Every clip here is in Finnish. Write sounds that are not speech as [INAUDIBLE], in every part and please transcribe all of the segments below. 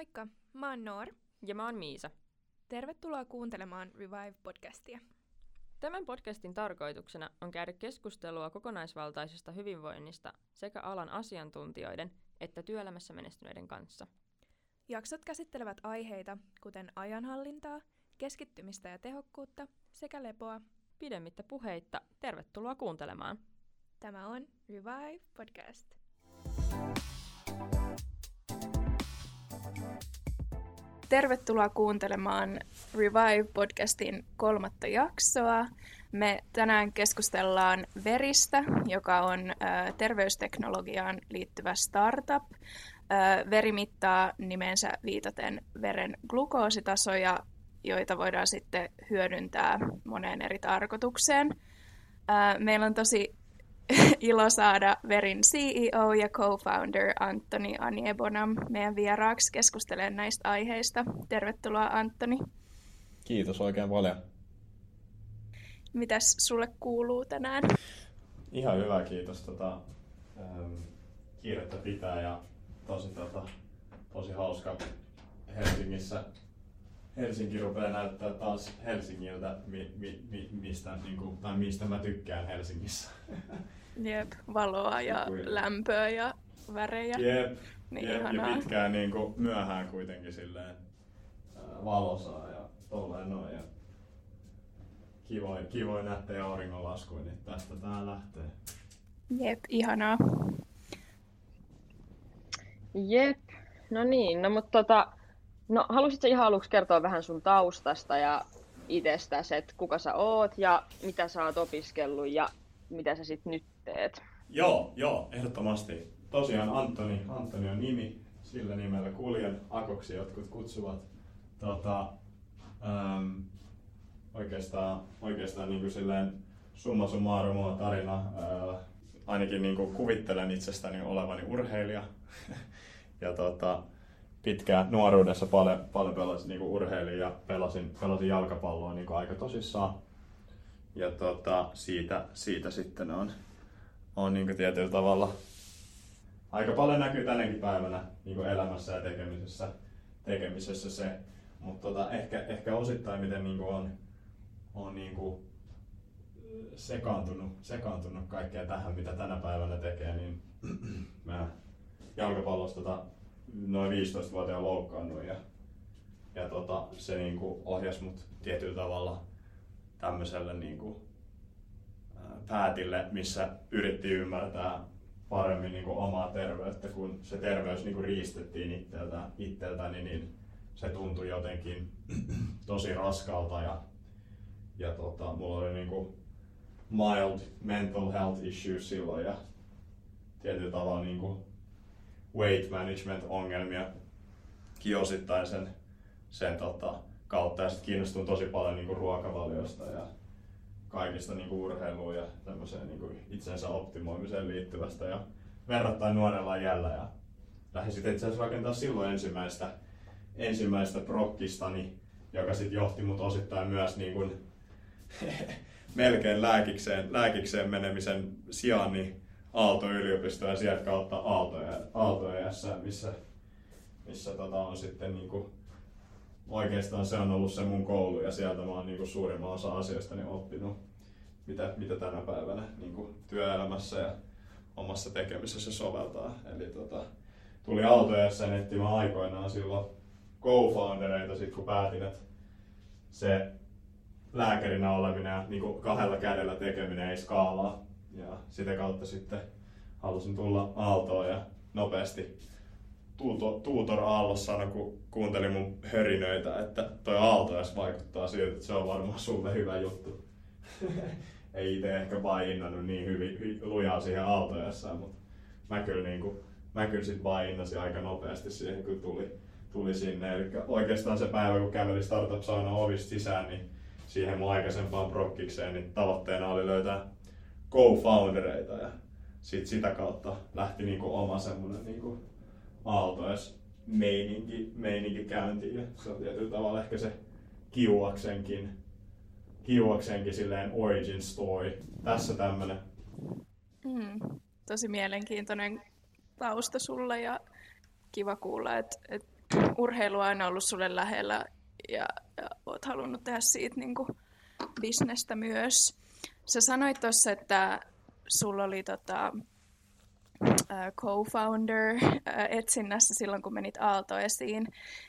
Moikka, mä oon Noor. Ja mä oon Miisa. Tervetuloa kuuntelemaan Revive-podcastia. Tämän podcastin tarkoituksena on käydä keskustelua kokonaisvaltaisesta hyvinvoinnista sekä alan asiantuntijoiden että työelämässä menestyneiden kanssa. Jaksot käsittelevät aiheita, kuten ajanhallintaa, keskittymistä ja tehokkuutta sekä lepoa. Pidemmittä puheitta, tervetuloa kuuntelemaan. Tämä on Revive Podcast. Tervetuloa kuuntelemaan Revive-podcastin kolmatta jaksoa. Me tänään keskustellaan Veristä, joka on terveysteknologiaan liittyvä startup. Veri mittaa nimensä viitaten veren glukoositasoja, joita voidaan sitten hyödyntää moneen eri tarkoitukseen. Meillä on tosi [LAUGHS] ilo saada Verin CEO ja co-founder Antoni Aniebonam meidän vieraaksi keskustelemaan näistä aiheista. Tervetuloa Antoni. Kiitos oikein paljon. Mitäs sulle kuuluu tänään? Ihan hyvä, kiitos. Tota, ähm, kiirettä pitää ja tosi, tota, tosi hauska Helsingissä. Helsinki rupeaa näyttää taas Helsingiltä, mi, mi, mi, mistä, niin kuin, tai mistä mä tykkään Helsingissä. [LAUGHS] Jep, valoa ja Kuin... lämpöä ja värejä. Jep, niin jep ja pitkään niin kuin myöhään kuitenkin silleen valosaa ja tolleen noin. Ja kivoin, kivoin nähtejä auringonlaskuja, niin tästä tää lähtee. Jep, ihanaa. Jep, no niin, no mutta tota, no halusitko ihan aluksi kertoa vähän sun taustasta ja itsestäsi, että kuka sä oot ja mitä sä oot opiskellut ja mitä sä sitten nyt teet? Joo, joo, ehdottomasti. Tosiaan Antoni, Antoni on nimi, sillä nimellä kuljen Akoksi jotkut kutsuvat. Tota, äm, oikeastaan, oikeastaan niin kuin silleen summa summarum tarina. Ää, ainakin niin kuin kuvittelen itsestäni olevani urheilija. [LAUGHS] ja tota, pitkään nuoruudessa paljon, paljon pelasin niin kuin urheilin ja pelasin, pelasin jalkapalloa niin kuin aika tosissaan. Ja tota, siitä, siitä sitten on, on niin tietyllä tavalla aika paljon näkyy tänäkin päivänä niin elämässä ja tekemisessä, tekemisessä se. Mutta tota, ehkä, ehkä osittain miten niin on, on niin sekaantunut, sekaantunut kaikkea tähän, mitä tänä päivänä tekee, niin [CLEARS THROAT] mä jalkapallosta tota, noin 15-vuotiaan loukkaannut ja, ja tota, se niin ohjasi mut tietyllä tavalla tämmöiselle niin kuin, päätille, missä yritti ymmärtää paremmin niin kuin omaa terveyttä, kun se terveys niin kuin riistettiin itseltä, itseltäni, niin se tuntui jotenkin [CLEARS THROAT] tosi raskalta ja, ja tota, mulla oli niin kuin mild mental health issues silloin ja tietyllä tavalla niin kuin weight management ongelmia osittain sen, sen tota, kautta ja sitten kiinnostuin tosi paljon niin kuin ruokavaliosta ja kaikista niin kuin urheiluun ja tämmöiseen niin kuin itsensä optimoimiseen liittyvästä ja verrattain nuorella jällä ja lähdin sitten itse asiassa rakentaa silloin ensimmäistä, ensimmäistä prokkistani, joka sitten johti mut osittain myös niin kuin [LAUGHS] melkein lääkikseen, menemisen sijaan niin Aalto-yliopistoon ja sieltä kautta Aalto, Aalto missä, missä tota on sitten niin kuin oikeastaan se on ollut se mun koulu ja sieltä mä oon niin kuin suurimman osa asioista niin oppinut, mitä, mitä tänä päivänä niin kuin työelämässä ja omassa tekemisessä soveltaa. Eli tota, tuli Aalto-ESN etsimään aikoinaan silloin co-foundereita, sit kun päätin, että se lääkärinä oleminen ja niin kuin kahdella kädellä tekeminen ei skaalaa. Ja sitä kautta sitten halusin tulla Aaltoon ja nopeasti Tuutor, Tuutor Aallos sanoi, kun kuuntelin mun hörinöitä, että toi Aalto edes vaikuttaa siltä, että se on varmaan sulle hyvä juttu. [LAUGHS] ei itse ehkä vain niin hyvin, lujaa siihen Aaltojassaan, mutta mä kyllä, niin kuin, mä kyllä sit vain aika nopeasti siihen, kun tuli, tuli sinne. Eli oikeastaan se päivä, kun käveli Startup Sauna ovista sisään, niin siihen mun aikaisempaan prokkikseen, niin tavoitteena oli löytää co-foundereita ja sit sitä kautta lähti niinku oma semmoinen niinku aaltoes meininki, meininki käyntiin ja se on tietyllä tavalla ehkä se kiuaksenkin, kiuaksenkin silleen origin story. Tässä tämmönen. Mm, tosi mielenkiintoinen tausta sulle ja kiva kuulla, että, että urheilu aina ollut sulle lähellä ja, ja oot halunnut tehdä siitä niin kuin bisnestä myös. Sä sanoit tuossa, että sulla oli tota, co-founder etsinnässä silloin, kun menit Aalto esiin,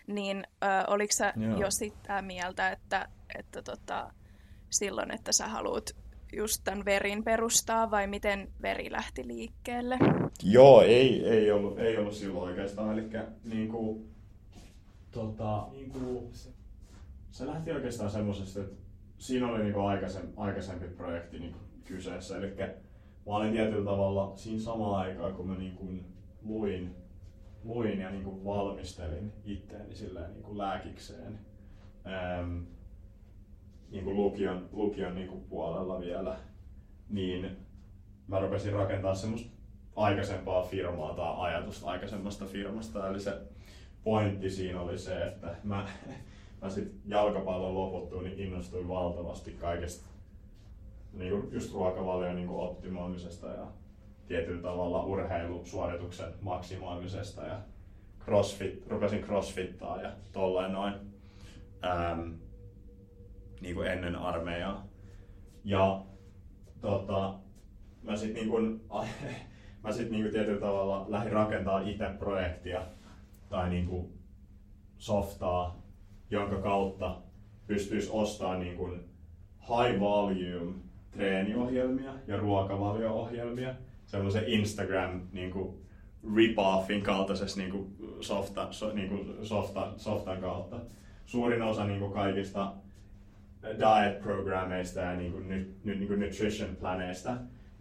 niin oliko sä Joo. jo sitä mieltä, että, että tota, silloin, että sä haluat just tämän verin perustaa vai miten veri lähti liikkeelle? Joo, ei, ei, ollut, ei ollut silloin oikeastaan. Eli niin kuin, tota, niin kuin, se, se lähti oikeastaan semmoisesta, että siinä oli niin kuin aikaisem, aikaisempi projekti niin kuin kyseessä. Eli mä olin tietyllä tavalla siinä samaan aikaan, kun mä niin kuin luin, luin ja niin kuin valmistelin itteeni silleen niin kuin lääkikseen. Ähm, niin kuin lukion, lukion niin kuin puolella vielä, niin mä rupesin rakentaa semmoista aikaisempaa firmaa tai ajatusta aikaisemmasta firmasta. Eli se pointti siinä oli se, että mä, [LAUGHS] mä sit jalkapallon loputtuun niin innostuin valtavasti kaikesta niin just ruokavalion niin optimoimisesta ja tietyllä tavalla urheilusuorituksen maksimoimisesta ja crossfit, rupesin crossfittaa ja tolleen noin. Ähm, niin kuin ennen armeijaa. Ja tota, mä sitten niin [LAUGHS] mä sit niin kuin tietyllä tavalla lähdin rakentaa itse projektia tai niin kuin softaa, jonka kautta pystyisi ostamaan niin kuin high volume treeniohjelmia ja ruokavalio-ohjelmia semmoisen Instagram niin kuin rip-offin kaltaisessa niin kuin softa, so, niin kuin softa, softan kautta. Suurin osa niin kuin kaikista diet-programmeista ja niin kuin, niin kuin nutrition planeista,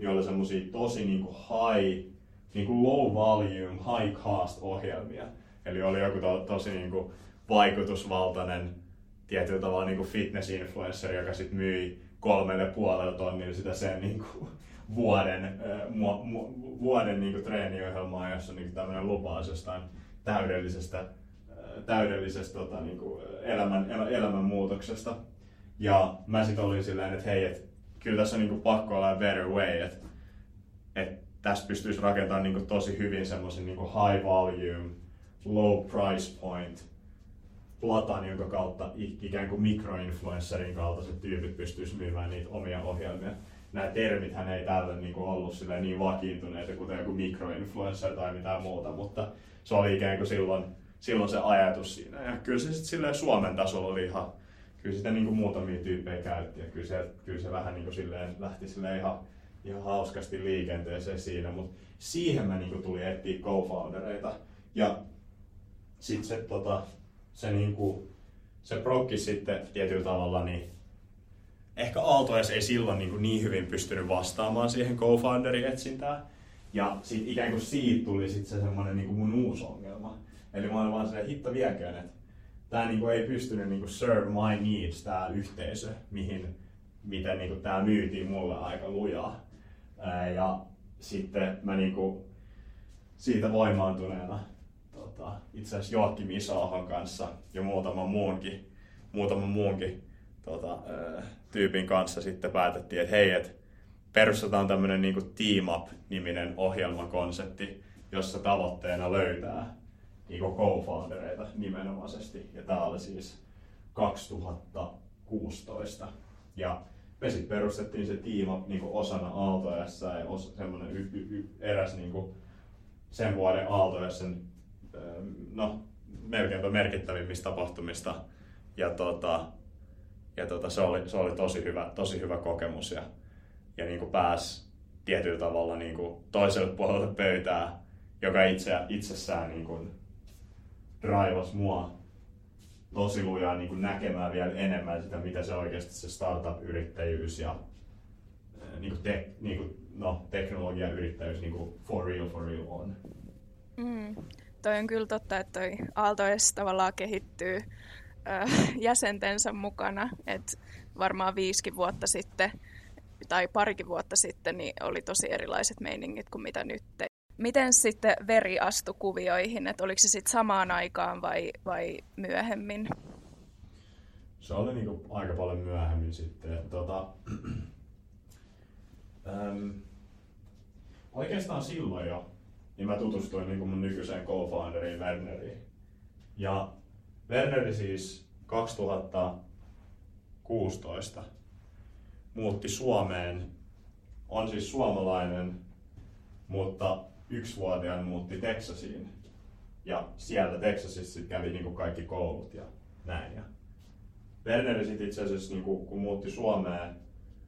oli semmoisia tosi niin kuin high, niin kuin low volume, high cost ohjelmia. Eli oli joku to, tosi niin kuin vaikutusvaltainen tietyllä tavalla niin kuin fitness-influencer, joka sitten myi kolmelle puolelle tonnille sitä sen niin kuin vuoden, mu, mu, vuoden niin kuin treeniohjelmaa, jossa niin tämmöinen lupaus jostain täydellisestä, täydellisestä tota, niin kuin elämän, elämänmuutoksesta. Ja mä sitten olin silleen, että hei, et, kyllä tässä on niinku pakko olla better way, että et tässä pystyisi rakentamaan niinku tosi hyvin semmoisen niinku high volume, low price point platan, jonka kautta ikään kuin mikroinfluencerin kaltaiset tyypit pystyisi myymään niitä omia ohjelmia. Nämä termithän ei tällä niin kuin ollut niin vakiintuneita, kuten joku mikroinfluencer tai mitään muuta, mutta se oli ikään kuin silloin, silloin se ajatus siinä. Ja kyllä se sitten Suomen tasolla oli ihan, kyllä sitä niin kuin muutamia tyyppejä käytti ja kyllä se, kyllä se vähän niin kuin silleen, lähti silleen ihan, ihan hauskasti liikenteeseen siinä, mutta siihen mä niin kuin tulin etsiä co-foundereita. Ja sitten se, tota, se, niin kuin, se prokki sitten tietyllä tavalla, niin ehkä Aaltoes ei silloin niin, kuin niin hyvin pystynyt vastaamaan siihen co-founderin etsintään. Ja sit ikään kuin siitä tuli sitten se semmoinen niin kuin mun uusi ongelma. Eli mä olin vaan silleen, hitto vieköön, että tämä niinku ei pystynyt niinku serve my needs, tämä yhteisö, mihin, miten niinku tämä myytiin mulle aika lujaa. Ja sitten mä niinku siitä voimaantuneena tota, itse asiassa Joakim Isoahon kanssa ja muutaman muunkin, muutaman muunkin tota, tyypin kanssa sitten päätettiin, että hei, et perustetaan tämmöinen niinku Team Up-niminen ohjelmakonsepti, jossa tavoitteena löytää niin co-foundereita nimenomaisesti. Ja tämä oli siis 2016. Ja me sitten perustettiin se tiima niin osana Aalto-S ja semmoinen y, y, y, eräs niin sen vuoden Aalto-Sn no, melkeinpä merkittävimmistä tapahtumista. Ja, tota, ja tota, se, oli, se oli tosi hyvä, tosi hyvä kokemus ja, ja niin kuin pääsi tietyllä tavalla niin kuin toiselle puolelle pöytää, joka itse, itsessään niin kuin draivas mua tosi lujaa niin kuin näkemään vielä enemmän sitä, mitä se oikeasti se startup-yrittäjyys ja niin kuin te, niin kuin, no, teknologiayrittäjyys niin kuin for real, for real on. Mm. Toi on kyllä totta, että toi Aalto edes tavallaan kehittyy äh, jäsentensä mukana. Et varmaan viisikin vuotta sitten tai parikin vuotta sitten niin oli tosi erilaiset meiningit kuin mitä nyt. Miten sitten veri astui kuvioihin, että oliko se sitten samaan aikaan vai, vai myöhemmin? Se oli niinku aika paljon myöhemmin sitten. Tota, [CLEARS THROAT] ähm, oikeastaan silloin jo, niin mä tutustuin niinku mun nykyiseen co-founderiin Werneriin. Ja Werneri siis 2016 muutti Suomeen, on siis suomalainen, mutta yksivuotiaan muutti Texasiin. Ja sieltä Texasissa sit kävi niin kuin kaikki koulut ja näin. Ja Werneri sitten itse asiassa, niin kuin, kun muutti Suomeen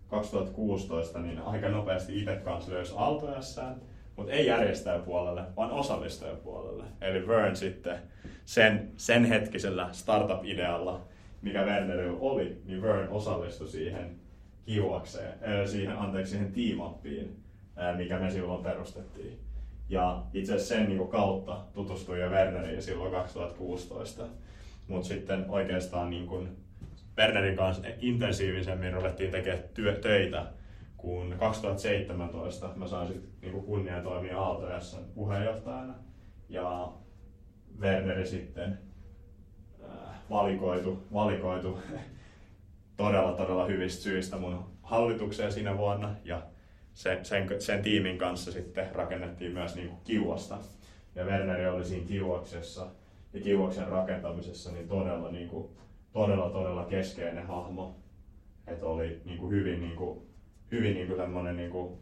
2016, niin aika nopeasti itse kanssa löysi Aaltojassaan, mutta ei järjestäjäpuolelle, vaan osallistujapuolelle. Eli Vern sitten sen, sen hetkisellä startup-idealla, mikä Wernerillä oli, niin Vern osallistui siihen kiuakseen, äh, siihen, anteeksi, siihen tiimappiin, äh, mikä me silloin perustettiin. Ja itse asiassa sen niin kautta tutustuin jo Werneriin silloin 2016. Mutta sitten oikeastaan niin kuin Wernerin kanssa intensiivisemmin ruvettiin tekemään työ, töitä, kun 2017 mä sain sitten niin kunnia toimia Aalto puheenjohtajana. Ja Werneri sitten äh, valikoitu, valikoitu [LAUGHS] todella, todella hyvistä syistä mun hallitukseen siinä vuonna. Ja sen, sen, sen tiimin kanssa sitten rakennettiin myös niin kuin. Ja Werneri oli siinä kiuaksessa ja kiuaksen rakentamisessa niin todella, niin kuin, todella, todella keskeinen hahmo. Että oli niin kuin hyvin, niin kuin, hyvin niin kuin niin kuin,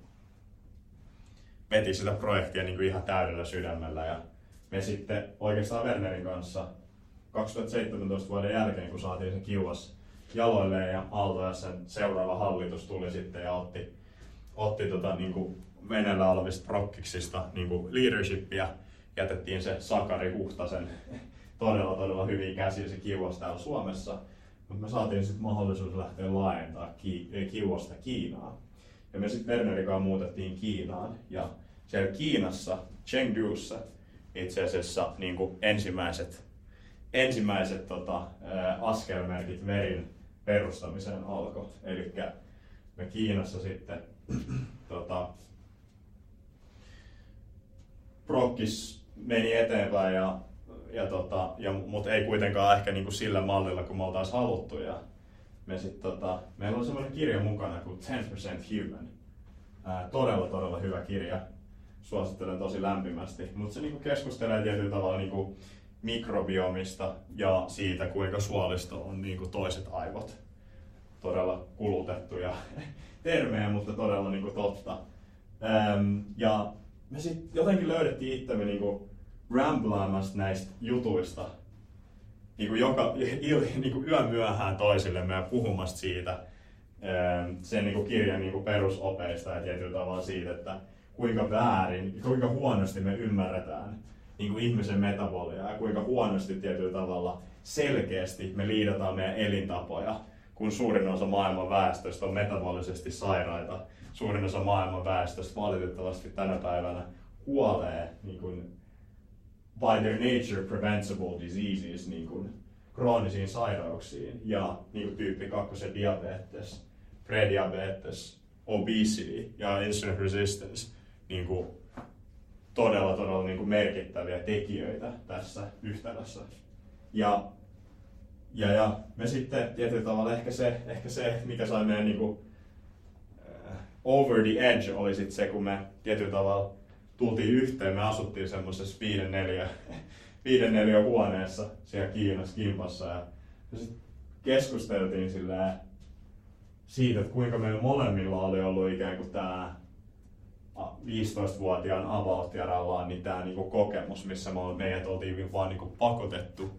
veti sitä projektia niin kuin ihan täydellä sydämellä. Ja me sitten oikeastaan Wernerin kanssa 2017 vuoden jälkeen, kun saatiin se kiuas jaloilleen ja Aalto sen seuraava hallitus tuli sitten ja otti otti tota, niin kuin Venäjällä olevista prokkiksista niin kuin leadershipia. Jätettiin se Sakari Huhtasen todella todella hyvin käsiä se kiuas täällä Suomessa. Mutta me saatiin sitten mahdollisuus lähteä laajentaa ki- kiuasta Kiinaan. Ja me sitten Wernerikaan muutettiin Kiinaan. Ja siellä Kiinassa, Chengdussa, itse asiassa niin ensimmäiset, ensimmäiset tota, askelmerkit verin perustamiseen alkoi. Eli me Kiinassa sitten [CLEARS THROAT] tota, Prokkis meni eteenpäin, ja, ja tota, ja, mutta ei kuitenkaan ehkä niinku sillä mallilla, kun me oltaisiin haluttu. Ja me sit, tota, meillä on semmoinen kirja mukana kuin 10% Human. Ää, todella, todella hyvä kirja. Suosittelen tosi lämpimästi. Mutta se niinku keskustelee tietyllä tavalla niinku mikrobiomista ja siitä, kuinka suolisto on niinku toiset aivot. Todella kulutettu ja [LAUGHS] termejä, mutta todella niin kuin totta. Ähm, ja me sitten jotenkin löydettiin itsemme niin kuin ramblaamasta näistä jutuista niin kuin joka, niin kuin yön myöhään toisillemme ja puhumasta siitä ähm, sen niin kuin kirjan niin kuin perusopeista ja tietyllä tavalla siitä, että kuinka väärin, kuinka huonosti me ymmärretään niin kuin ihmisen metaboliaa ja kuinka huonosti tietyllä tavalla selkeästi me liidataan meidän elintapoja kun suurin osa maailman väestöstä on metabolisesti sairaita. Suurin osa maailman väestöstä valitettavasti tänä päivänä kuolee niin kuin, by their nature preventable diseases, niin kuin, kroonisiin sairauksiin ja niin kuin tyyppi 2 diabetes, prediabetes, obesity ja insulin resistance niin kuin, todella todella niin kuin merkittäviä tekijöitä tässä yhtälössä. Ja ja, ja me sitten tietyllä tavalla ehkä se, ehkä se mikä sai meidän niin kuin, uh, over the edge oli sitten se, kun me tietyllä tavalla tultiin yhteen, me asuttiin semmoisessa viiden neljä, [LAUGHS] viiden neljä huoneessa siellä Kiinassa kimpassa ja, keskusteltiin sillä siitä, että kuinka meillä molemmilla oli ollut ikään kuin tämä 15-vuotiaan about niin tämä niinku kokemus, missä me, meidät oltiin vaan niinku pakotettu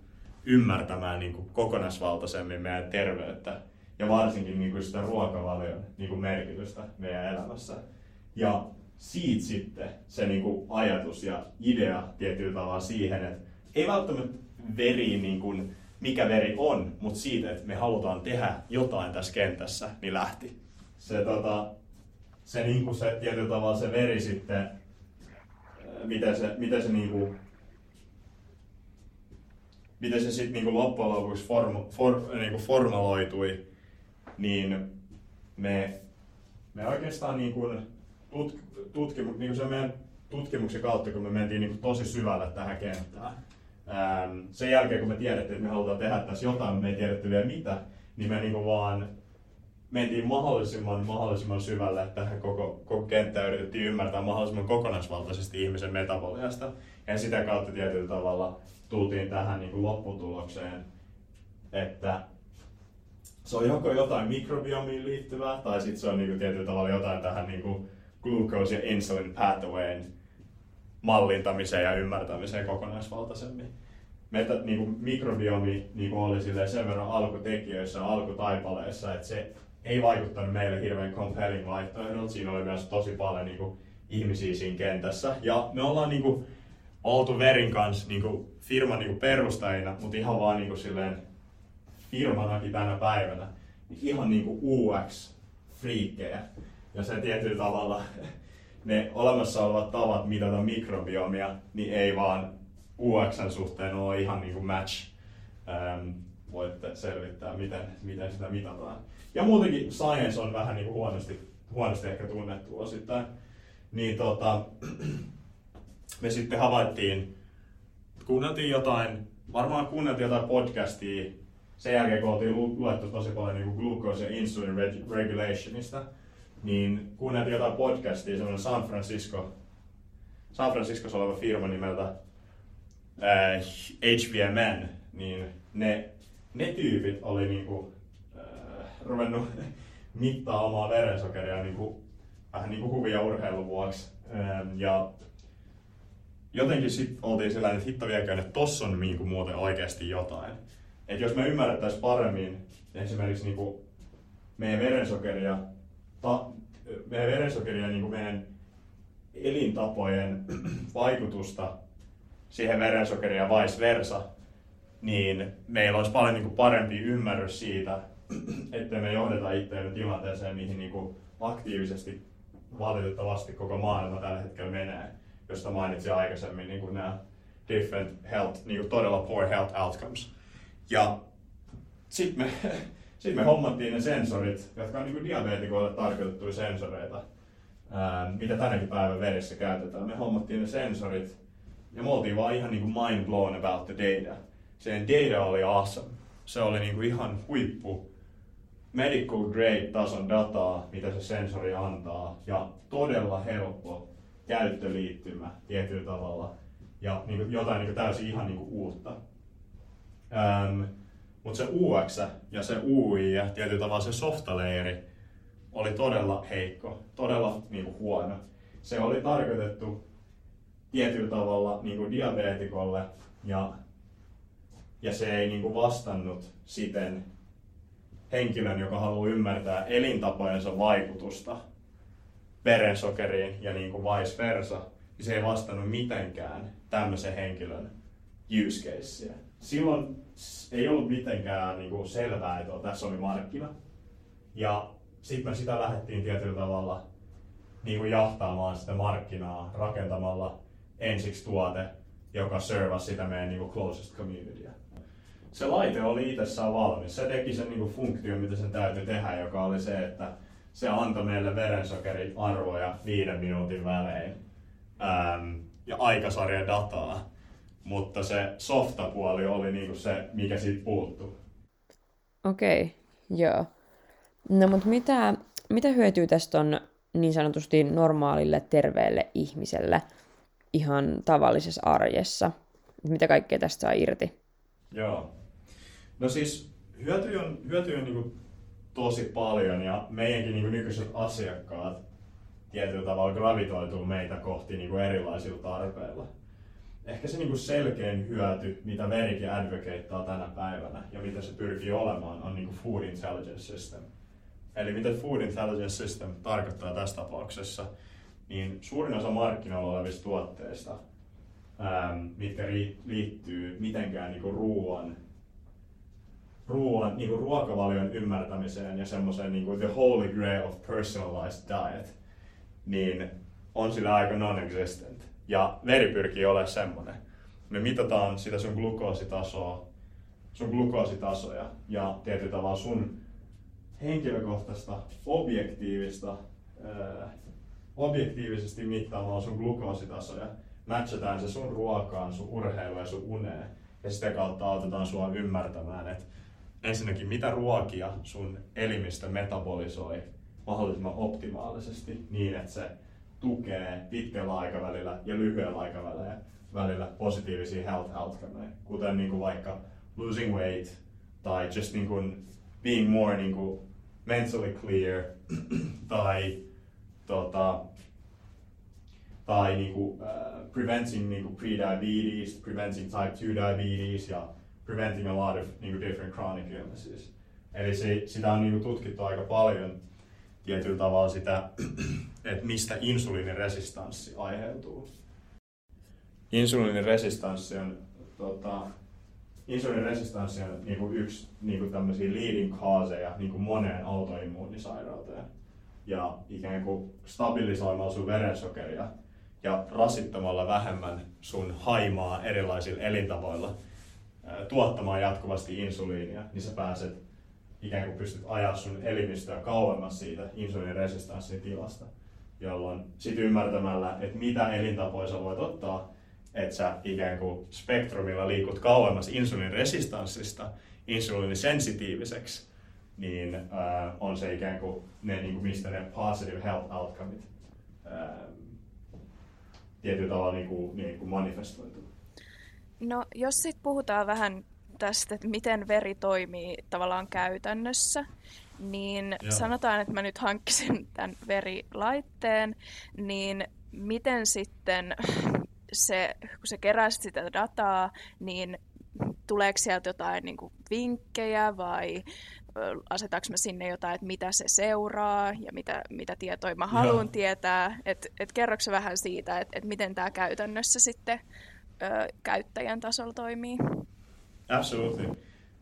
ymmärtämään niin kuin kokonaisvaltaisemmin meidän terveyttä ja varsinkin niin kuin sitä ruokavalion niin kuin merkitystä meidän elämässä. Ja siitä sitten se niin kuin ajatus ja idea tietyllä tavalla siihen, että ei välttämättä veri, niin kuin, mikä veri on, mutta siitä, että me halutaan tehdä jotain tässä kentässä, niin lähti. Se, tota, se, niin kuin se tietyllä tavalla se veri sitten, miten se, miten se niin kuin miten se sitten niinku loppujen lopuksi form, for, niinku formaloitui, niin me, me oikeastaan niinku tut, tutkimu, niinku se meidän tutkimuksen kautta, kun me mentiin niinku tosi syvälle tähän kenttään, ähm, sen jälkeen kun me tiedettiin, että me halutaan tehdä tässä jotain, me ei tiedetty vielä mitä, niin me niinku vaan mentiin mahdollisimman, mahdollisimman syvälle tähän koko, koko kenttään yritettiin ymmärtää mahdollisimman kokonaisvaltaisesti ihmisen metaboliasta. Ja sitä kautta tietyllä tavalla tultiin tähän niin kuin lopputulokseen, että se on joko jotain mikrobiomiin liittyvää, tai sitten se on niin kuin tietyllä tavalla jotain tähän niin kuin glucose ja insulin pathwayn mallintamiseen ja ymmärtämiseen kokonaisvaltaisemmin. Meta, niin kuin mikrobiomi niin kuin oli sen verran alkutekijöissä, alkutaipaleissa, että se ei vaikuttanut meille hirveän compelling vaihtoehdolta. Siinä oli myös tosi paljon niin kuin, ihmisiä siinä kentässä. Ja me ollaan niin kuin, oltu Verin kanssa niin kuin, firman niin kuin, perustajina, mutta ihan vaan niin kuin, silleen, firmanakin tänä päivänä. Ihan niin UX-friikkejä. Ja se tietyllä tavalla [LAUGHS] ne olemassa olevat tavat mitata mikrobiomia, niin ei vaan UXn suhteen ole ihan niin kuin match. Ähm, voitte selvittää, miten, miten sitä mitataan. Ja muutenkin science on vähän niin kuin huonosti, huonosti ehkä tunnettu osittain. Niin tota, [CLEARS THROAT] me sitten havaittiin, kuunneltiin jotain, varmaan kuunneltiin jotain podcastia sen jälkeen, kun oltiin luettu tosi paljon niin glucose ja insulin regulationista, niin kuunneltiin jotain podcastia, semmoinen San Francisco, San Franciscossa oleva firma nimeltä äh, HVMN, niin ne, ne tyypit oli niinku, äh, ruvennut [LAUGHS] mittaa omaa verensokeria niinku, vähän niinku huvia urheilun vuoksi. Ähm, ja jotenkin sitten oltiin sellainen, että hitto viekö, että tossa on niinku muuten oikeasti jotain. Et jos me ymmärrettäisiin paremmin esimerkiksi niinku meidän verensokeria, ta, meidän verensokeria niinku meidän elintapojen [CLEARS THROAT] vaikutusta siihen verensokeriin ja vice versa, niin meillä olisi paljon niin kuin parempi ymmärrys siitä, [CLEARS THROAT] että me johdeta itseämme tilanteeseen, mihin niin kuin aktiivisesti valitettavasti koko maailma tällä hetkellä menee, josta mainitsin aikaisemmin niin kuin nämä different health, niin kuin todella poor health outcomes. Ja sitten me, [LAUGHS] sit me hommattiin ne sensorit, jotka on niin diabetikoille tarkoitettuja sensoreita, ää, mitä tänäkin päivän verissä käytetään. Me hommattiin ne sensorit ja me oltiin vaan ihan niin kuin mind blown about the data. Sen data oli awesome. Se oli niin kuin ihan huippu medical grade tason dataa, mitä se sensori antaa, ja todella helppo käyttöliittymä tietyllä tavalla, ja niin kuin jotain niin kuin täysin ihan niin kuin uutta. Ähm, Mutta se UX ja se UI ja tietyllä tavalla se softaleeri oli todella heikko, todella niin kuin huono. Se oli tarkoitettu tietyllä tavalla niin kuin diabeetikolle ja, ja se ei niin kuin vastannut siten henkilön, joka haluaa ymmärtää elintapojensa vaikutusta verensokeriin ja niin kuin vice versa, niin se ei vastannut mitenkään tämmöisen henkilön use casea. Silloin ei ollut mitenkään niin kuin selvää, että tässä oli markkina. Ja sitten me sitä lähdettiin tietyllä tavalla niin kuin jahtaamaan sitä markkinaa rakentamalla ensiksi tuote, joka servasi sitä meidän niin kuin closest communityä. Se laite oli itsessään valmis. Se teki sen niin kuin funktion, mitä sen täytyy tehdä, joka oli se, että se antoi meille verensokeriarvoja viiden minuutin välein ähm, ja aikasarja dataa. Mutta se softapuoli oli niin kuin se, mikä siitä puuttuu. Okei, okay, joo. No mutta mitä, mitä hyötyä tästä on niin sanotusti normaalille terveelle ihmiselle? ihan tavallisessa arjessa? Mitä kaikkea tästä saa irti? Joo. No siis hyötyjä on, hyötyjä on niin tosi paljon ja meidänkin niin nykyiset asiakkaat tietyllä tavalla gravitoituu meitä kohti niin erilaisilla tarpeilla. Ehkä se niin selkein hyöty, mitä Verikin advocateaa tänä päivänä ja mitä se pyrkii olemaan, on niin Food Intelligence System. Eli mitä Food Intelligence System tarkoittaa tässä tapauksessa, niin suurin osa markkinoilla olevista tuotteista, ähm, mitkä liittyy mitenkään niin ruoan, ruoan niin ruokavalion ymmärtämiseen ja semmoiseen niin the holy grail of personalized diet, niin on sillä aika non-existent. Ja veri pyrkii olemaan semmoinen. Me mitataan sitä sun glukoositasoa, sun glukoositasoja ja tietyllä tavalla sun henkilökohtaista, objektiivista objektiivisesti mittaamaan sun glukoositasoja, matchataan se sun ruokaan, sun urheiluun ja sun uneen. Ja sitä kautta autetaan sua ymmärtämään, että ensinnäkin mitä ruokia sun elimistö metabolisoi mahdollisimman optimaalisesti niin, että se tukee pitkällä aikavälillä ja lyhyellä aikavälillä välillä positiivisia health outcomeja, kuten niin kuin vaikka losing weight tai just niin kuin being more niin kuin mentally clear [CLEARS THROAT] tai tota, tai niinku, uh, preventing niinku prediabetes, preventing type 2 diabetes ja preventing a lot of niinku different chronic illnesses. Eli se, sitä on niinku tutkittu aika paljon tietyllä tavalla sitä, [CLEARS THROAT] että mistä insuliiniresistanssi aiheutuu. Insuliiniresistanssi on, tota, insuliiniresistanssi on niinku yksi niinku tämmöisiä leading causeja niinku moneen autoimmuunisairauteen. Ja ikään kuin stabilisoimalla sun verensokeria ja rasittamalla vähemmän sun haimaa erilaisilla elintavoilla tuottamaan jatkuvasti insuliinia, niin sä pääset ikään kuin pystyt ajaa sun elimistöä kauemmas siitä insuliiniresistanssin tilasta, jolloin sit ymmärtämällä, että mitä elintapoja sä voit ottaa, että sä ikään kuin spektrumilla liikut kauemmas insuliiniresistanssista insuliinisensitiiviseksi, niin äh, on se ikään kuin ne, niin kuin mistä ne positive health outcomeit äh, tietyllä tavalla niin kuin, niin kuin manifestoituu. No, jos sitten puhutaan vähän tästä, että miten veri toimii tavallaan käytännössä, niin Joo. sanotaan, että mä nyt hankkisin tämän verilaitteen, niin miten sitten se, kun sä keräsit sitä dataa, niin tuleeko sieltä jotain niin kuin vinkkejä vai asetaanko mä sinne jotain, että mitä se seuraa ja mitä, mitä tietoja mä haluan tietää. Että et kerroksä vähän siitä, että et miten tämä käytännössä sitten ö, käyttäjän tasolla toimii? Absolutely.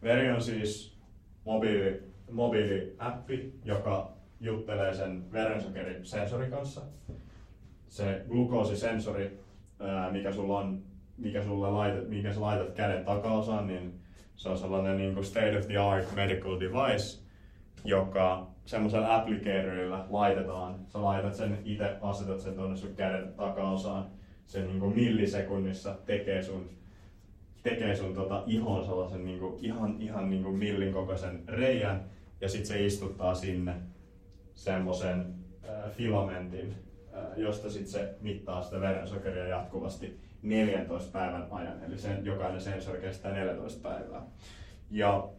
Veri on siis mobiili, mobiiliäppi, joka juttelee sen verensokerisensorin kanssa. Se glukoosisensori, mikä sulla on, mikä, sulle laitat, mikä sä laitat käden takaosaan, niin se on sellainen niin kuin state of the art medical device, joka semmoisella applicatorilla laitetaan. Sä laitat sen itse, asetat sen tuonne sun käden takaosaan. Se niin kuin millisekunnissa tekee sun, tekee sun tota ihon sellaisen niin kuin, ihan, ihan niin kuin millin kokoisen reijän. Ja sitten se istuttaa sinne semmoisen äh, filamentin, äh, josta sitten se mittaa sitä verensokeria jatkuvasti 14 päivän ajan, eli sen, jokainen sensori kestää 14 päivää. Ja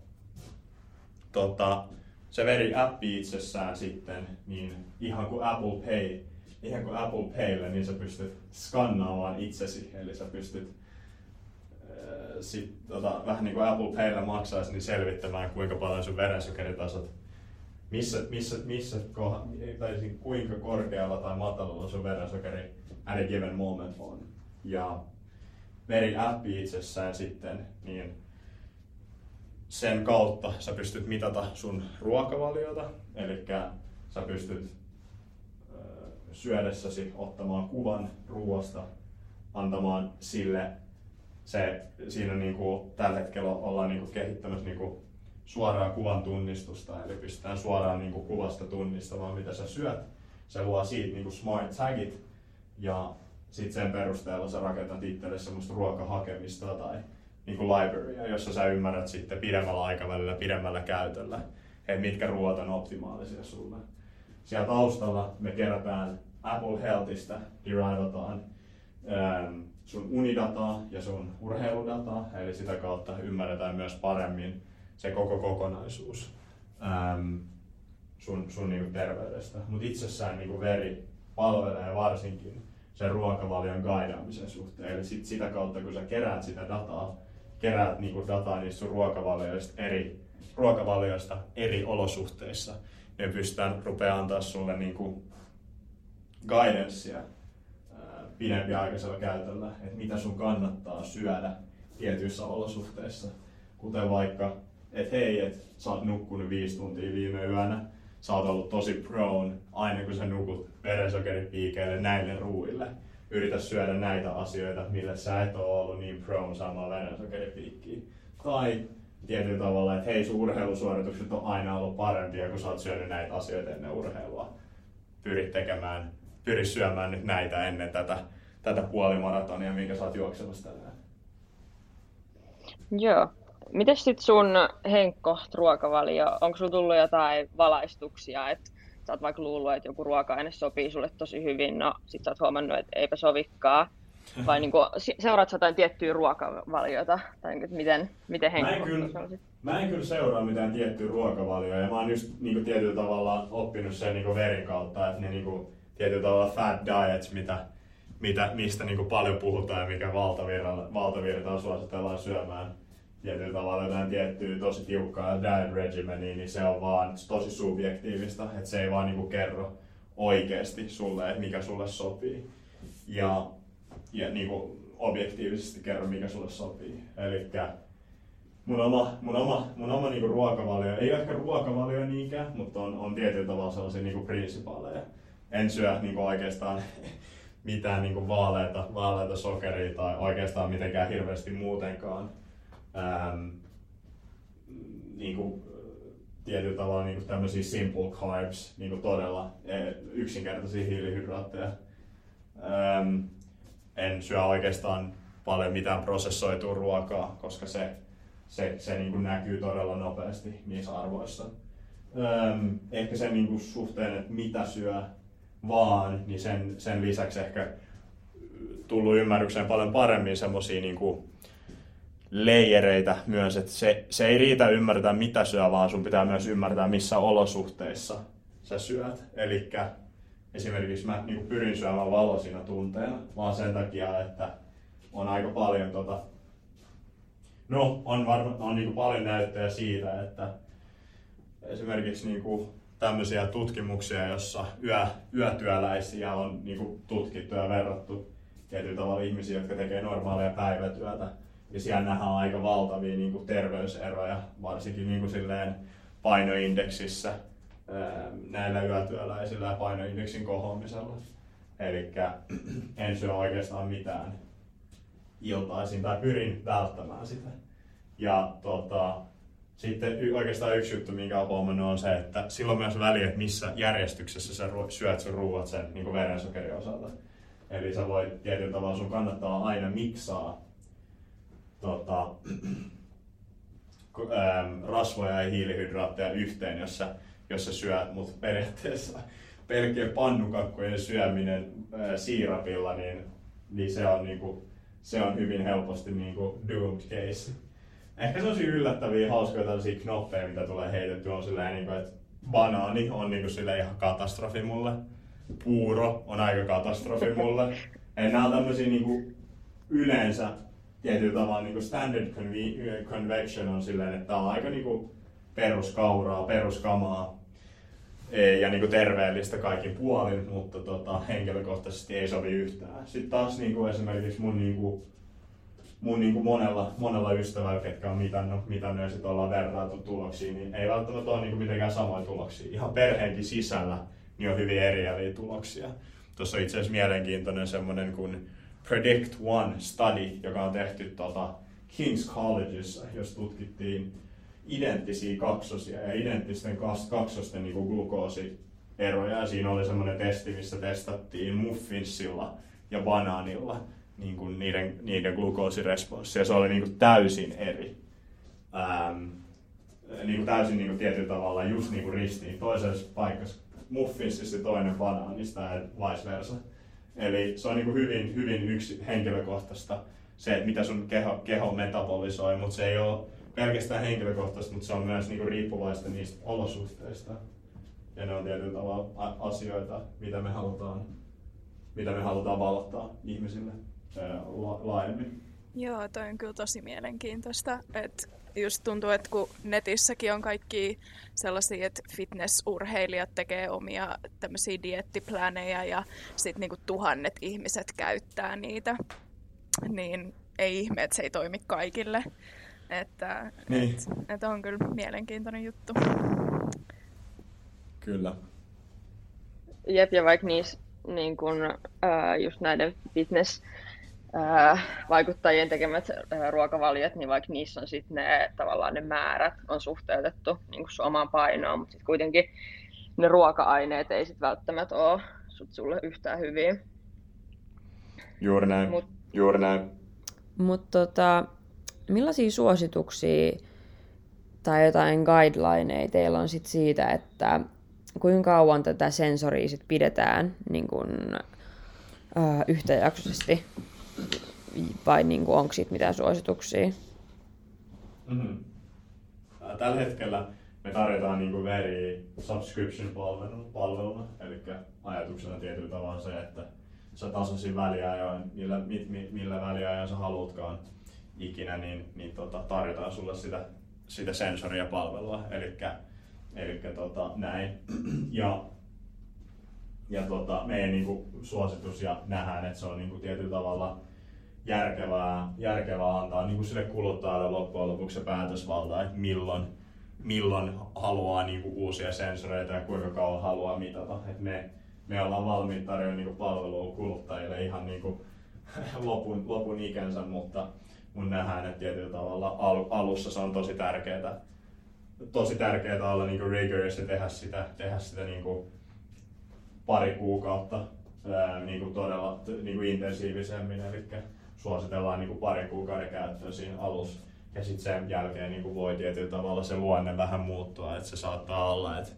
tota, se veri appi itsessään sitten, niin ihan kuin Apple Pay, ihan kuin Apple Paylle, niin sä pystyt skannaamaan itsesi, eli sä pystyt sit, tota, vähän niin kuin Apple Paylle maksaisi, niin selvittämään kuinka paljon sun verensokeritasot, missä, missä, missä koh, tai siis kuinka korkealla tai matalalla sun verensokeri at a given moment on. Ja Veri appi itsessään sitten, niin sen kautta sä pystyt mitata sun ruokavaliota, eli sä pystyt syödessäsi ottamaan kuvan ruoasta, antamaan sille se, siinä niin kuin, tällä hetkellä ollaan niin kuin, kehittämässä niin kuin, suoraa kuvan tunnistusta, eli pystytään suoraan niin kuin, kuvasta tunnistamaan, mitä sä syöt. Se luo siitä niin kuin, smart tagit, ja sitten sen perusteella sä rakentat itselle semmoista ruokahakemista tai niin kuin librarya, jossa sä ymmärrät sitten pidemmällä aikavälillä, pidemmällä käytöllä, että mitkä ruoat on optimaalisia sulle. Siellä taustalla me kerätään Apple Healthista, derivataan ähm, sun unidataa ja sun urheiludataa, eli sitä kautta ymmärretään myös paremmin se koko kokonaisuus ähm, sun, sun niinku terveydestä. Mutta itsessään niinku veri palvelee varsinkin sen ruokavalion gaidaamisen suhteen. Eli sit sitä kautta, kun sä keräät sitä dataa, keräät niinku dataa niistä sun ruokavalioista eri, ruokavalioista eri olosuhteissa, niin pystytään rupeaa antaa sulle niinku guidancea pidempiaikaisella käytöllä, että mitä sun kannattaa syödä tietyissä olosuhteissa. Kuten vaikka, että hei, että sä oot nukkunut viisi tuntia viime yönä, sä oot ollut tosi prone aina kun sä nukut verensokeripiikeille näille ruuille. Yritä syödä näitä asioita, millä sä et ole ollut niin prone saamaan verensokeripiikkiä. Tai tietyllä tavalla, että hei, sun urheilusuoritukset on aina ollut parempia, kun sä oot syönyt näitä asioita ennen urheilua. Pyri tekemään, pyri syömään nyt näitä ennen tätä, tätä puolimaratonia, minkä sä oot juoksemassa tänään. Joo, miten sitten sun Henkko ruokavalio, onko sulla tullut jotain valaistuksia, että sä oot vaikka luullut, että joku ruoka-aine sopii sulle tosi hyvin, no sit sä oot huomannut, että eipä sovikaan. Vai niin kuin, seuraat jotain tiettyä ruokavaliota? Tai niin, miten, miten Henkko mä en, kyllä, mä en kyllä seuraa mitään tiettyä ruokavalioa ja mä oon just niin kuin, tietyllä tavalla oppinut sen niin kuin verin kautta, että ne niin kuin, tietyllä tavalla fat diets, mitä, mitä, mistä niin kuin, paljon puhutaan ja mikä valtavirtaan suositellaan syömään tietyllä tavalla jotain tiettyä tosi tiukkaa diet regimeniä, niin se on vaan tosi subjektiivista, että se ei vaan niinku kerro oikeasti sulle, että mikä sulle sopii. Ja, ja niinku objektiivisesti kerro, mikä sulle sopii. Eli mun oma, mun oma, mun oma niinku ruokavalio, ei ehkä ruokavalio niinkään, mutta on, on tietyllä tavalla sellaisia niinku prinsipaaleja. En syö niinku oikeastaan [LAUGHS] mitään niinku vaaleita, vaaleita sokeria tai oikeastaan mitenkään hirveästi muutenkaan ähm, niin kuin, tietyllä tavalla niin kuin tämmöisiä simple carbs, niin kuin todella e, yksinkertaisia hiilihydraatteja. Ähm, en syö oikeastaan paljon mitään prosessoitua ruokaa, koska se, se, se niin kuin näkyy todella nopeasti niissä arvoissa. Ähm, ehkä sen niin kuin suhteen, että mitä syö vaan, niin sen, sen lisäksi ehkä tullut ymmärrykseen paljon paremmin semmoisia niin leijereitä myös, että se, se ei riitä ymmärtää mitä syö, vaan sun pitää myös ymmärtää missä olosuhteissa sä syöt. Eli esimerkiksi mä niin pyrin syömään valoisina tunteina, vaan sen takia, että on aika paljon tota, no on, varma, on niin paljon näyttöjä siitä, että esimerkiksi niin kuin tämmöisiä tutkimuksia, jossa yö, yötyöläisiä on niin kuin tutkittu ja verrattu tietyllä tavalla ihmisiä, jotka tekee normaalia päivätyötä ja siellä nähdään aika valtavia niin kuin terveyseroja, varsinkin niin kuin silleen painoindeksissä näillä yötyöläisillä ja painoindeksin kohoamisella. Eli [CLEARS THROAT] en syö oikeastaan mitään iltaisin tai pyrin välttämään sitä. Ja tota, sitten oikeastaan yksi juttu, minkä olen on se, että silloin myös väliä, että missä järjestyksessä sä syöt sun ruuat sen niin verensokerin osalta. Eli sä voit tietyllä tavalla, sun kannattaa aina miksaa tota, ähm, rasvoja ja hiilihydraatteja yhteen, jossa, jossa syöt, mutta periaatteessa pelkkien pannukakkujen syöminen äh, siirapilla, niin, niin se, on, niinku, se on hyvin helposti niinku doomed case. Ehkä sellaisia yllättäviä, hauskoja tällaisia knoppeja, mitä tulee heitetty, on silleen, niinku, että banaani on niinku sille ihan katastrofi mulle. Puuro on aika katastrofi mulle. Eli nämä on tämmöisiä niinku yleensä tietyllä tavalla niin kuin standard convection on silleen, että tämä on aika niin kuin peruskauraa, peruskamaa ja niin kuin terveellistä kaikin puolin, mutta tota, henkilökohtaisesti ei sovi yhtään. Sitten taas niin kuin esimerkiksi mun, niin kuin, mun niin kuin monella, monella ystävällä, ketkä on mitannut, mitannut ja sitten ollaan vertailtu tuloksia, niin ei välttämättä ole niin kuin mitenkään samoja tuloksia. Ihan perheenkin sisällä niin on hyvin eriäviä tuloksia. Tuossa on itse asiassa mielenkiintoinen semmoinen kuin Predict One study, joka on tehty tota King's Collegeissa, jos tutkittiin identtisiä kaksosia ja identtisten kaksosten niin glukoosieroja. Ja siinä oli semmoinen testi, missä testattiin muffinsilla ja banaanilla niin kuin niiden, niiden glukoosiresponssi. Ja se oli niin kuin täysin eri. Ähm, niin kuin täysin niin kuin tietyllä tavalla just niin kuin ristiin. Toisessa paikassa muffinsissa toinen banaanista ja vice versa. Eli se on niin kuin hyvin, hyvin yksi henkilökohtaista se, että mitä sun keho, keho metabolisoi, mutta se ei ole pelkästään henkilökohtaista, mutta se on myös niin riippuvaista niistä olosuhteista. Ja ne on tietyllä tavalla asioita, mitä me halutaan, mitä me halutaan valottaa ihmisille la- laajemmin. Joo, toi on kyllä tosi mielenkiintoista. Että just tuntuu, että kun netissäkin on kaikki sellaisia, että fitnessurheilijat tekee omia tämmöisiä diettipläänejä ja sitten niinku tuhannet ihmiset käyttää niitä, niin ei ihme, että se ei toimi kaikille. Että niin. et, et on kyllä mielenkiintoinen juttu. Kyllä. Jep, ja vaikka niissä niin kun, äh, just näiden fitness vaikuttajien tekemät ruokavaliot, niin vaikka niissä on sitten ne, tavallaan ne määrät on suhteutettu niin kuin omaan painoon, mutta sitten kuitenkin ne ruoka-aineet ei sitten välttämättä ole sut sulle yhtään hyviä. Juuri näin, Mut, juuri näin. Mutta tota, millaisia suosituksia tai jotain guidelineja teillä on sit siitä, että kuinka kauan tätä sensoria sit pidetään niin kun, äh, yhtäjaksoisesti vai niin onko siitä mitään suosituksia? Mm-hmm. Tällä hetkellä me tarjotaan niin kuin very subscription-palveluna, eli ajatuksena tietyllä tavalla se, että sä tasaisin väliajoin, millä, millä väliajoin sä haluatkaan ikinä, niin, niin tota, tarjotaan sulle sitä, sitä sensoria palvelua, eli eli tota, näin. Ja, ja tota, meidän niin kuin, suositus ja nähdään, että se on niin kuin, tietyllä tavalla järkevää, järkevää antaa niin kuin sille kuluttajalle loppujen lopuksi se päätösvalta, että milloin, milloin haluaa niin kuin, uusia sensoreita ja kuinka kauan haluaa mitata. Et me, me ollaan valmiit tarjoamaan niin palvelua kuluttajille ihan niin kuin, [LAUGHS] lopun, lopun ikänsä, mutta mun nähdään, että tietyllä tavalla al, alussa se on tosi tärkeää, tosi tärkeää olla niin kuin rigorous ja tehdä sitä, tehdä sitä niin kuin pari kuukautta ää, niin kuin todella niin kuin intensiivisemmin, eli suositellaan niin kuin pari kuukauden käyttöä siinä alussa. Ja sitten sen jälkeen niin kuin voi tietyllä tavalla se luonne vähän muuttua, että se saattaa olla, että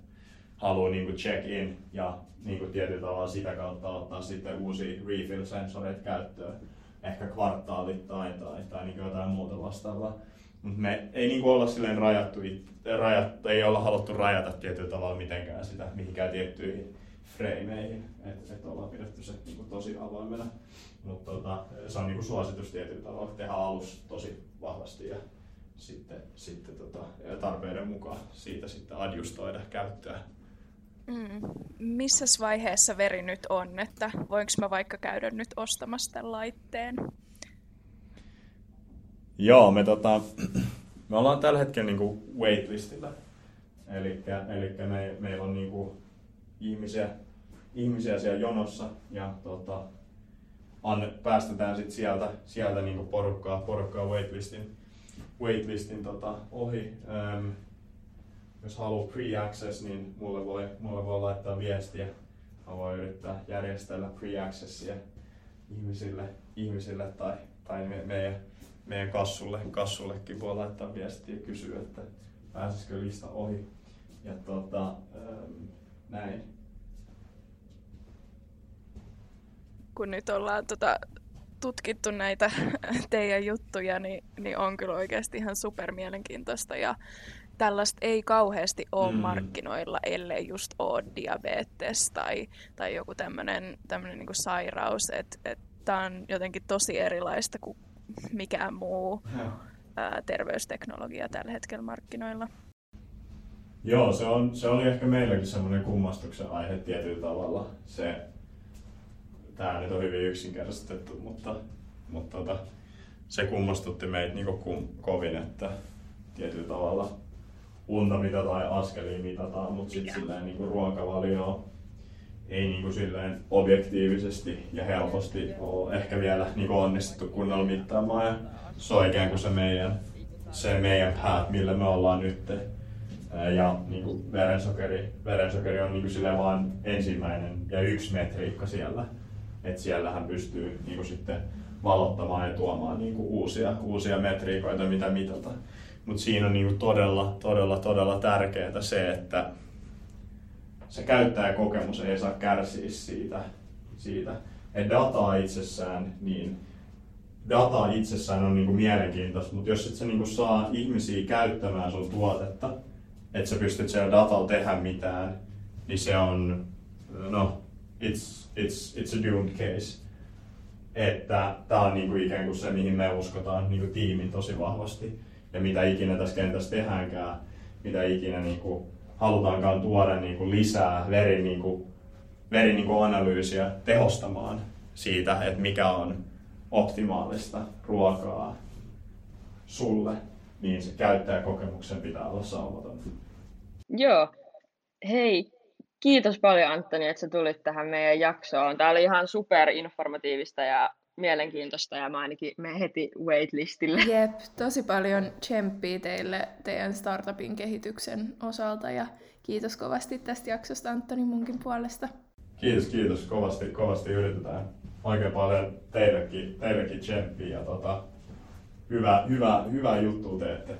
haluaa niin kuin check in ja niin kuin tietyllä tavalla sitä kautta ottaa sitten uusia refill-sensoreita käyttöön, ehkä kvartaalittain tai, tai niin jotain muuta vastaavaa. Mutta me ei niin kuin olla silleen rajattu, rajat, ei olla haluttu rajata tietyllä tavalla mitenkään sitä mihinkään tiettyihin freimeihin, että et ollaan pidetty se niin kuin tosi avoimena. Mutta tota, se on niinku suositus tietyllä tavalla tehdä alus tosi vahvasti ja sitten, sitten tota, tarpeiden mukaan siitä sitten adjustoida käyttöä. Mm. Missä vaiheessa veri nyt on, että voinko mä vaikka käydä nyt ostamassa tämän laitteen? Joo, me, tota, [CLEARS THROAT] me ollaan tällä hetkellä niinku waitlistillä. Eli me, meillä on niinku ihmisiä, ihmisiä siellä jonossa ja tota, an, päästetään sit sieltä, sieltä niinku porukkaa, porukkaa waitlistin, waitlistin tota, ohi. Öm, jos haluaa pre-access, niin mulle voi, mulle voi laittaa viestiä. Mä voin yrittää järjestellä pre-accessia ihmisille, ihmisille tai, tai me, meidän, meidän kassulle, kassullekin voi laittaa viestiä ja kysyä, että pääsisikö lista ohi. Ja tota, ähm, näin. Kun nyt ollaan tota, tutkittu näitä [LAUGHS] teidän juttuja, niin, niin on kyllä oikeasti ihan supermielenkiintoista ja tällaista ei kauheasti ole mm. markkinoilla, ellei just ole diabetes tai, tai joku tämmöinen niin sairaus. Että et, tämä on jotenkin tosi erilaista kuin mikään muu ää, terveysteknologia tällä hetkellä markkinoilla. Joo, se, on, se oli ehkä meilläkin semmoinen kummastuksen aihe tietyllä tavalla. Se, tämä nyt on hyvin yksinkertaistettu, mutta, mutta tota, se kummastutti meitä niin kum, kovin, että tietyllä tavalla unta mitataan ja askelia mitataan, mutta sitten silleen niin ruokavalio ei niin kuin silleen objektiivisesti ja helposti ole ehkä vielä niin kuin onnistuttu kunnolla mittaamaan. Ja se on ikään kuin se meidän, se meidän päät, millä me ollaan nyt. Ja niin kuin verensokeri, verensokeri on niin kuin vaan ensimmäinen ja yksi metriikka siellä että siellähän pystyy niin kuin sitten valottamaan ja tuomaan niin kuin uusia, uusia metriikoita, mitä mitata. Mutta siinä on niin kuin todella, todella, todella tärkeää se, että se käyttäjäkokemus ei saa kärsiä siitä, siitä. että dataa itsessään, niin data itsessään on niinku mielenkiintoista, mutta jos et sä niinku saa ihmisiä käyttämään sun tuotetta, että sä pystyt siellä datalla tehdä mitään, niin se on, no, it's, it's, it's a doomed case. Että tämä on niinku ikään kuin se, mihin me uskotaan niinku tiimin tosi vahvasti. Ja mitä ikinä tässä kentässä tehdäänkään, mitä ikinä niinku halutaankaan tuoda niinku lisää veri, niinku, veri niinku analyysiä tehostamaan siitä, että mikä on optimaalista ruokaa sulle, niin se käyttäjäkokemuksen pitää olla saumaton. Joo. Hei, Kiitos paljon Antoni, että sä tulit tähän meidän jaksoon. Tämä oli ihan superinformatiivista ja mielenkiintoista ja mä ainakin menen heti waitlistille. Jep, tosi paljon tsemppiä teille teidän startupin kehityksen osalta ja kiitos kovasti tästä jaksosta Antoni munkin puolesta. Kiitos, kiitos. Kovasti, kovasti yritetään. Oikein paljon teillekin, teillekin tsemppiä ja tota, hyvä, hyvä, hyvä juttu teette.